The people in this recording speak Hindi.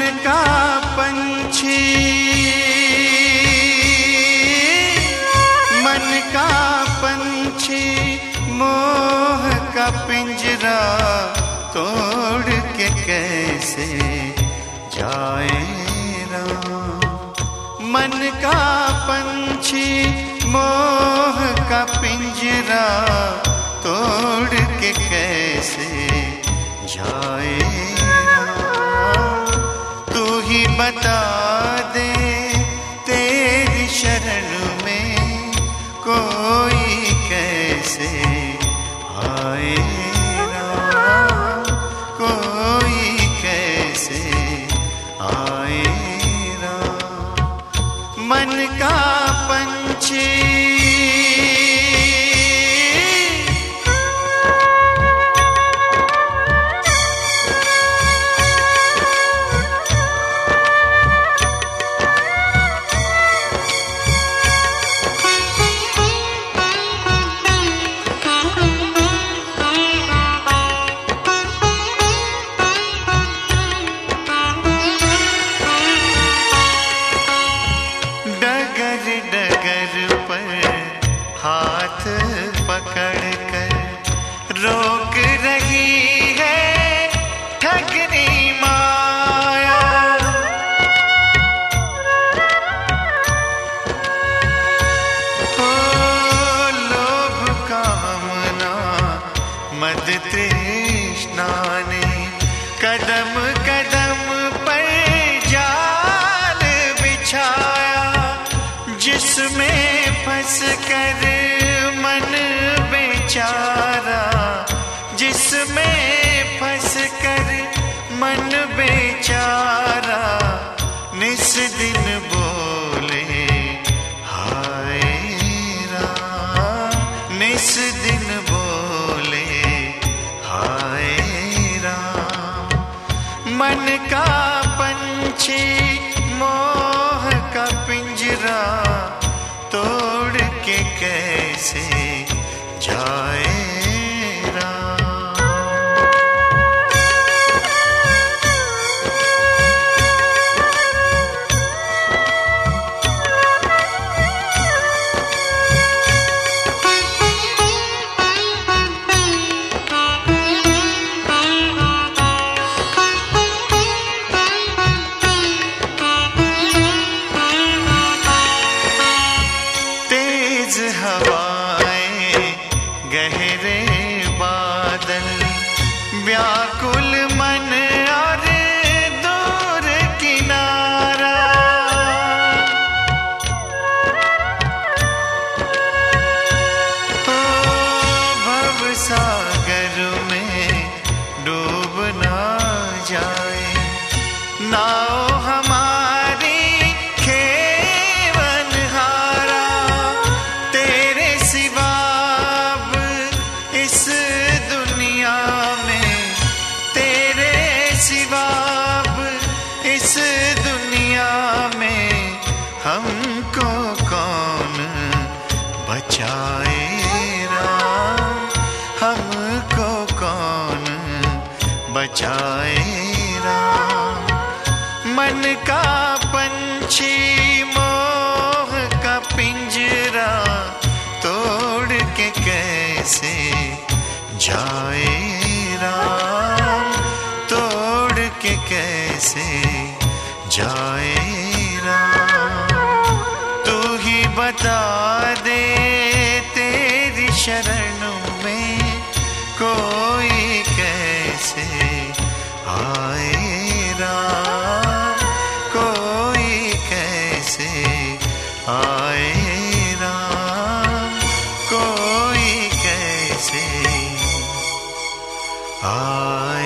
मन का पंछी। मन का पंछी, मोह का पिंजरा तोड़ के कैसे जाए मन का पंछी, मोह का पिंजरा तोड़ के कैसे जाए बता दे तेरी शरण में कोई कैसे आए कैसे मन का पंछी तृष्णा कदम कदम पर जाल बिछाया, जिसमें फंस कर मन बेचारा, जिसमें फंस कर मन बेचारा, निस दिन बोले मन का पंछी मोह का पिंजरा तोड़ के कैसे जाए? तेज हवाएं बचाए राम मन का पंछी, मोह का पिंजरा तोड़ के कैसे जाए राम तोड़ के कैसे जाए I